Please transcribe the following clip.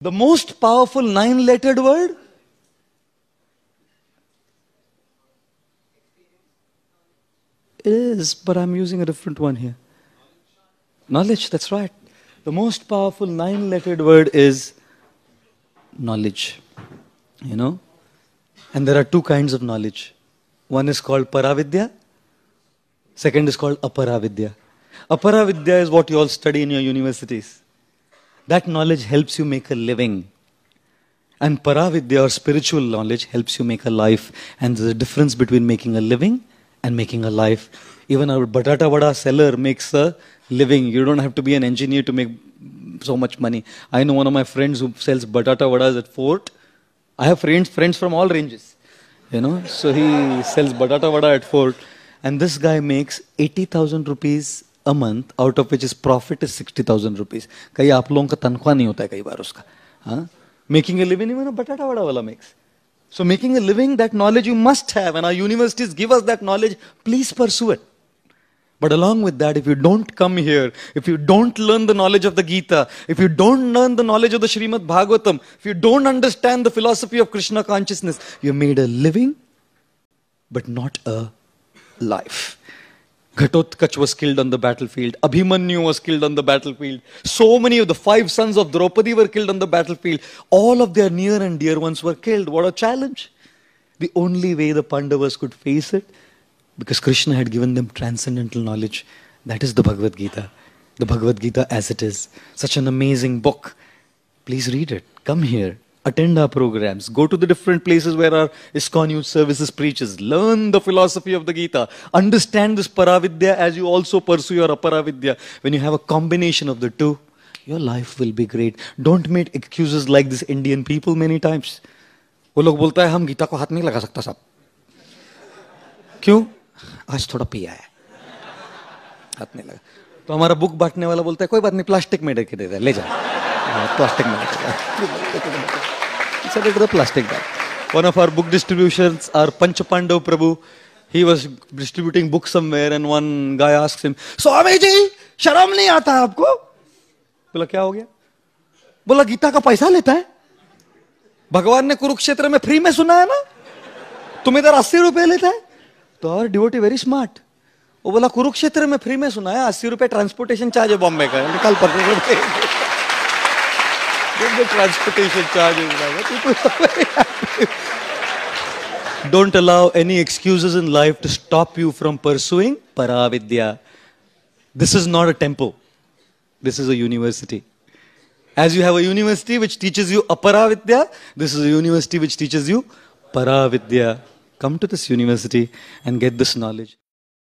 The most powerful nine lettered word? It is, but I'm using a different one here. Knowledge, that's right. The most powerful nine lettered word is knowledge. You know? And there are two kinds of knowledge. One is called Paravidya, second is called Aparavidya. Aparavidya is what you all study in your universities. That knowledge helps you make a living. And Paravidya or spiritual knowledge helps you make a life. And a difference between making a living and making a life. Even our batata vada seller makes a living. You don't have to be an engineer to make so much money. I know one of my friends who sells batata vadas at Fort. I have friends, friends from all ranges. You know, so he sells batata vada at Fort. And this guy makes 80,000 rupees a month, out of which his profit is 60,000 rupees. कई आप लोगों का तनख्वाह नहीं होता है कई बार उसका हाँ a living even a batata vada wala makes so making a living that knowledge you must have and our universities give us that knowledge please pursue it but along with that if you don't come here if you don't learn the knowledge of the gita if you don't learn the knowledge of the Srimad bhagavatam if you don't understand the philosophy of krishna consciousness you made a living but not a life Ghatotkach was killed on the battlefield. Abhimanyu was killed on the battlefield. So many of the five sons of Draupadi were killed on the battlefield. All of their near and dear ones were killed. What a challenge. The only way the Pandavas could face it, because Krishna had given them transcendental knowledge, that is the Bhagavad Gita. The Bhagavad Gita as it is. Such an amazing book. Please read it. Come here attend our programs, go to the different places where our ISKCON Youth Services preaches, learn the philosophy of the Gita, understand this Paravidya as you also pursue your Aparavidya. When you have a combination of the two, your life will be great. Don't make excuses like this Indian people many times. वो लोग बोलता है हम गीता को हाथ नहीं लगा सकता साहब क्यों आज थोड़ा पिया है हाथ नहीं लगा तो हमारा बुक बांटने वाला बोलता है कोई बात नहीं प्लास्टिक में लेके दे दे ले जा प्लास्टिक में लेके sent it to the plastic bag. One of our book distributions, our Panchapandav Prabhu, he was distributing books somewhere and one guy asks him, Swami ji शर्म नहीं आता आपको बोला क्या हो गया? बोला गीता का पैसा लेता है। भगवान ने कुरुक्षेत्र में फ्री में सुना है ना? तुम इधर अस्सी रुपए लेता है? तो और डिवोटी वेरी स्मार्ट वो बोला कुरुक्षेत्र में फ्री में सुना है अस्सी रुपए ट्रांसपोर्टेशन चार्ज है बॉम्बे का। निकाल पर the transportation charges. Don't allow any excuses in life to stop you from pursuing Paravidya. This is not a temple. This is a university. As you have a university which teaches you Aparavidya, this is a university which teaches you Paravidya. Come to this university and get this knowledge.